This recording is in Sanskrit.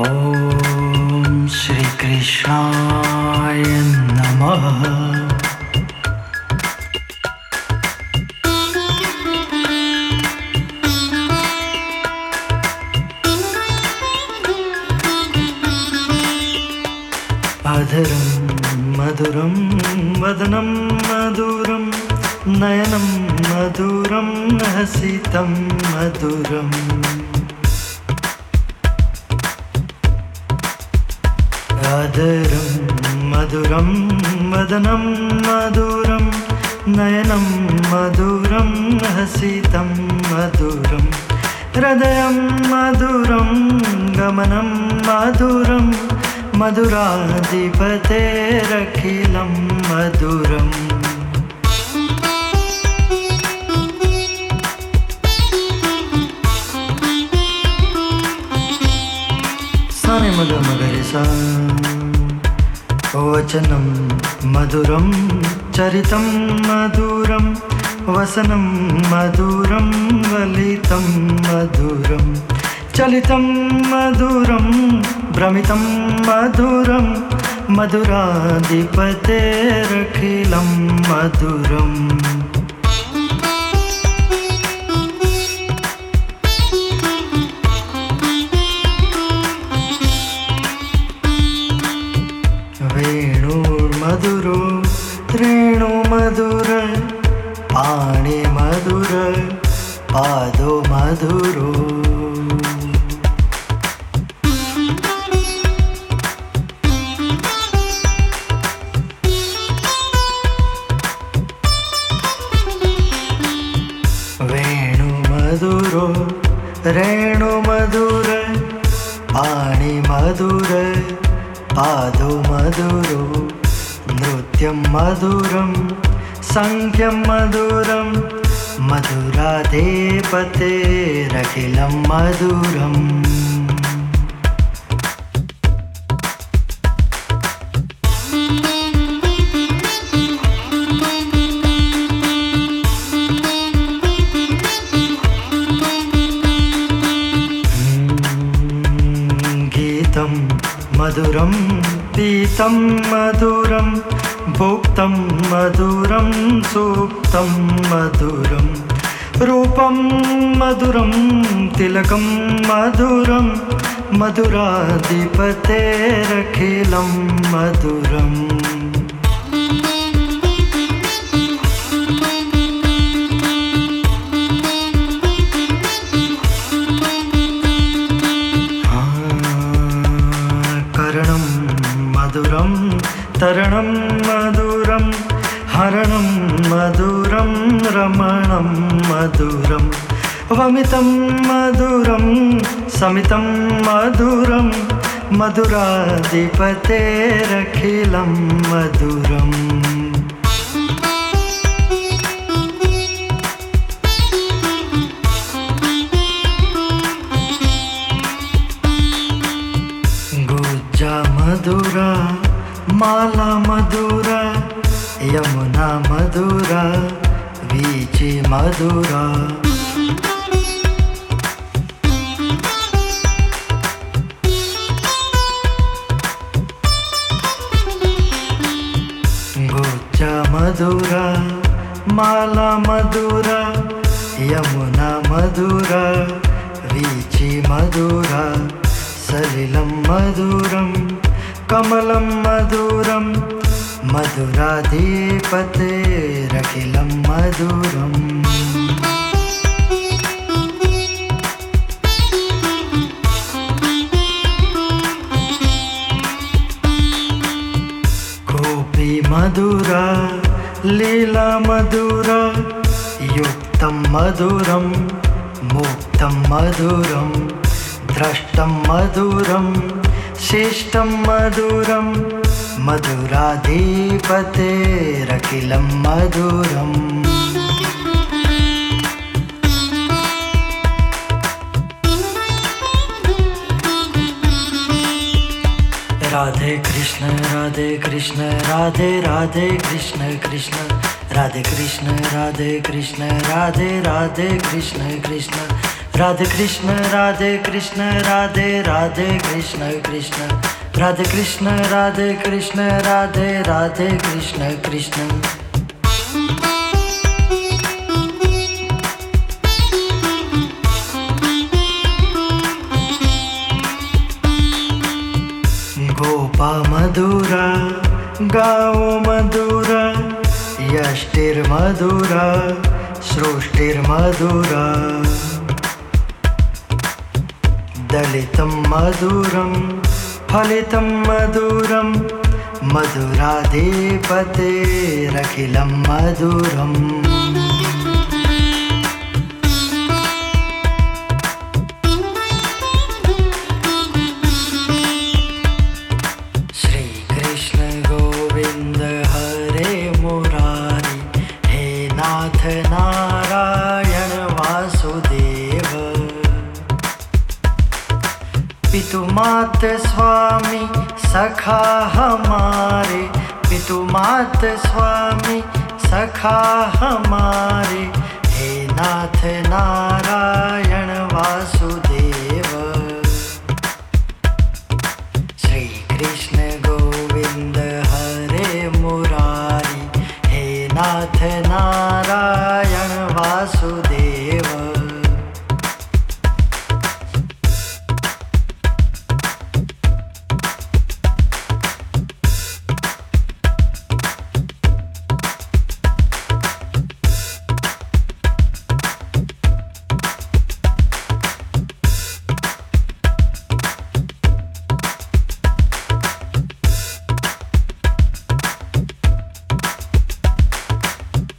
ॐ श्रीकृष्णाय नमः। अधरं मधुरं वदनं मधुरं नयनं मधुरं हसितं मधुरम् अधरं मधुरं वदनं मधुरं नयनं मधुरं हसितं मधुरं हृदयं मधुरं गमनं मधुरम् मधुराधिपतेरखिलं मधुरम् वचनं मधुरं चरितं मधुरं वसनं मधुरं वलितं मधुरं चलितं मधुरं भ्रमितं मधुरं मधुराधिपतेरखिलं मधुरम् वेणुमधुरो रेणुमधुर पाणिमधुर पादो मधुरो नृत्यं मधुरं सङ्ख्यं मधुरं मधुराधेपतेरखिलं मधुरम् मधुरं पीतं मधुरं भुक्तं मधुरं सूक्तं मधुरं। रूपं मधुरं तिलकं मधुरं मधुराधिपतेरखिलं मधुरम् तरणं मधुरं हरणं मधुरं रमणं मधुरं वमितं मधुरं समितं मधुरं मधुराधिपतेरखिलं मधुरम् वीची मधुरा गुज्जा मधुरा माला मधुरा यमुना मधुरा वीची मधुरा सलिलं मधुरं कमलं मधुरं मधुराधिपतेरखिलं मधुरम्। कोऽपि मधुरा लीला मधुरा युक्तं मधुरं मुक्तं मधुरं द्रष्टं मधुरं शिष्टं मधुरं मधुराधिपतेरखिलं मधुरम्। राधे कृष्ण राधे कृष्ण, राधे राधे कृष्ण कृष्ण। राधे कृष्ण राधे कृष्ण, राधे राधे कृष्ण कृष्ण। राधे कृष्ण राधे कृष्ण, राधे राधे कृष्ण कृष्ण। राधे कृष्ण राधे कृष्ण, राधे राधे कृष्ण कृष्ण। गोपा मधुरा, गाओ मधुरा यष्टिर्मधुरा सृष्टिर्मधुरा दलितं मधुरं फलितं मधुरं मधुराधिपतेरखिलं मधुरम्। श्रीकृष्ण गोविन्द हरे मुरारि हे नाथ नारायण वासुदेव। पितुमात स्वामी सखा हमारे पितु मात स्वामी सखा हमारे। हे नाथ नारायण वासुदेव